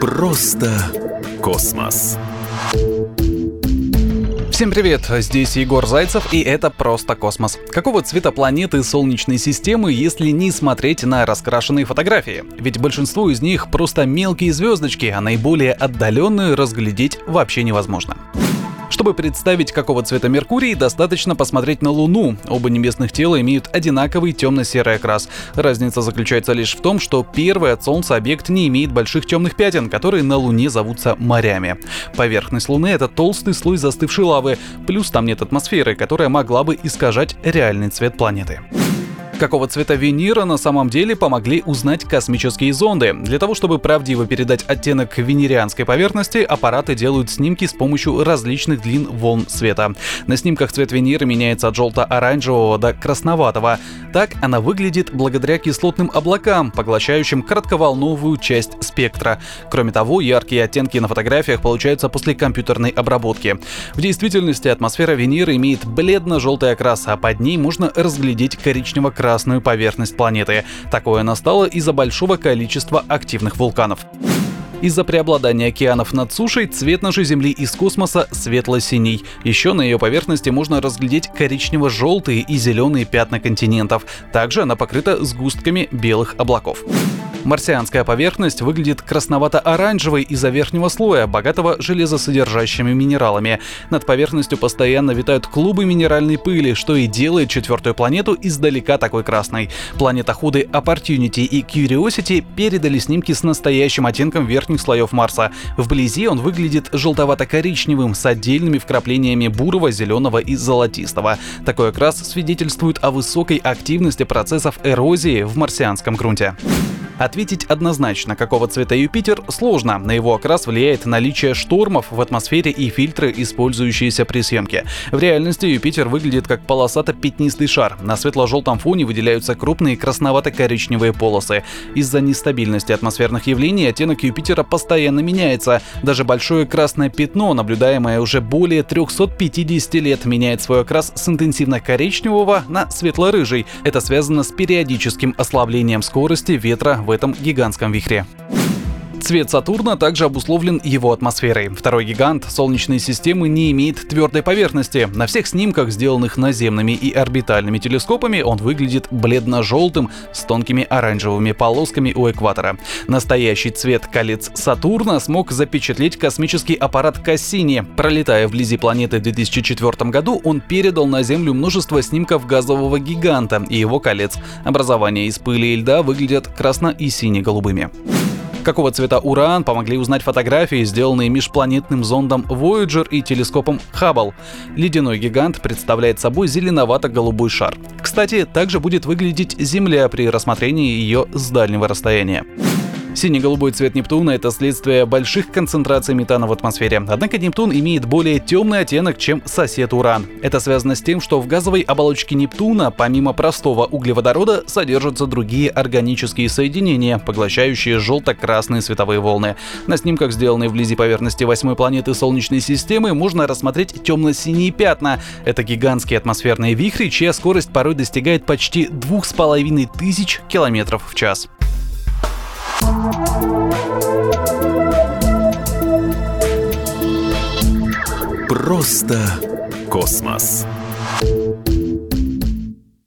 Просто космос. Всем привет, здесь Егор Зайцев и это «Просто космос». Какого цвета планеты Солнечной системы, если не смотреть на раскрашенные фотографии? Ведь большинство из них просто мелкие звездочки, а наиболее отдаленные разглядеть вообще невозможно. Чтобы представить, какого цвета Меркурий, достаточно посмотреть на Луну. Оба небесных тела имеют одинаковый темно-серый окрас. Разница заключается лишь в том, что первый от Солнца объект не имеет больших темных пятен, которые на Луне зовутся морями. Поверхность Луны — это толстый слой застывшей лавы, плюс там нет атмосферы, которая могла бы искажать реальный цвет планеты. Какого цвета Венера на самом деле помогли узнать космические зонды. Для того, чтобы правдиво передать оттенок венерианской поверхности, аппараты делают снимки с помощью различных длин волн света. На снимках цвет Венеры меняется от желто-оранжевого до красноватого. Так она выглядит благодаря кислотным облакам, поглощающим кратковолновую часть спектра. Кроме того, яркие оттенки на фотографиях получаются после компьютерной обработки. В действительности атмосфера Венеры имеет бледно-желтый окрас, а под ней можно разглядеть коричнево-красный красную поверхность планеты. Такое настало из-за большого количества активных вулканов. Из-за преобладания океанов над сушей цвет нашей Земли из космоса светло-синий. Еще на ее поверхности можно разглядеть коричнево-желтые и зеленые пятна континентов. Также она покрыта сгустками белых облаков. Марсианская поверхность выглядит красновато-оранжевой из-за верхнего слоя, богатого железосодержащими минералами. Над поверхностью постоянно витают клубы минеральной пыли, что и делает четвертую планету издалека такой красной. Планетоходы Opportunity и Curiosity передали снимки с настоящим оттенком верхних слоев Марса. Вблизи он выглядит желтовато-коричневым с отдельными вкраплениями бурого, зеленого и золотистого. Такой окрас свидетельствует о высокой активности процессов эрозии в марсианском грунте. Ответить однозначно, какого цвета Юпитер, сложно. На его окрас влияет наличие штормов в атмосфере и фильтры, использующиеся при съемке. В реальности Юпитер выглядит как полосато-пятнистый шар. На светло-желтом фоне выделяются крупные красновато-коричневые полосы. Из-за нестабильности атмосферных явлений оттенок Юпитера постоянно меняется. Даже большое красное пятно, наблюдаемое уже более 350 лет, меняет свой окрас с интенсивно-коричневого на светло-рыжий. Это связано с периодическим ослаблением скорости ветра в этом гигантском вихре. Цвет Сатурна также обусловлен его атмосферой. Второй гигант Солнечной системы не имеет твердой поверхности. На всех снимках, сделанных наземными и орбитальными телескопами, он выглядит бледно-желтым с тонкими оранжевыми полосками у экватора. Настоящий цвет колец Сатурна смог запечатлеть космический аппарат Кассини. Пролетая вблизи планеты в 2004 году, он передал на Землю множество снимков газового гиганта и его колец. Образования из пыли и льда выглядят красно- и сине-голубыми. Какого цвета Уран помогли узнать фотографии, сделанные межпланетным зондом Voyager и телескопом Хаббл. Ледяной гигант представляет собой зеленовато-голубой шар. Кстати, также будет выглядеть Земля при рассмотрении ее с дальнего расстояния. Синий-голубой цвет Нептуна — это следствие больших концентраций метана в атмосфере. Однако Нептун имеет более темный оттенок, чем сосед Уран. Это связано с тем, что в газовой оболочке Нептуна, помимо простого углеводорода, содержатся другие органические соединения, поглощающие желто-красные световые волны. На снимках, сделанных вблизи поверхности восьмой планеты Солнечной системы, можно рассмотреть темно-синие пятна. Это гигантские атмосферные вихри, чья скорость порой достигает почти двух с половиной тысяч километров в час. Просто космос.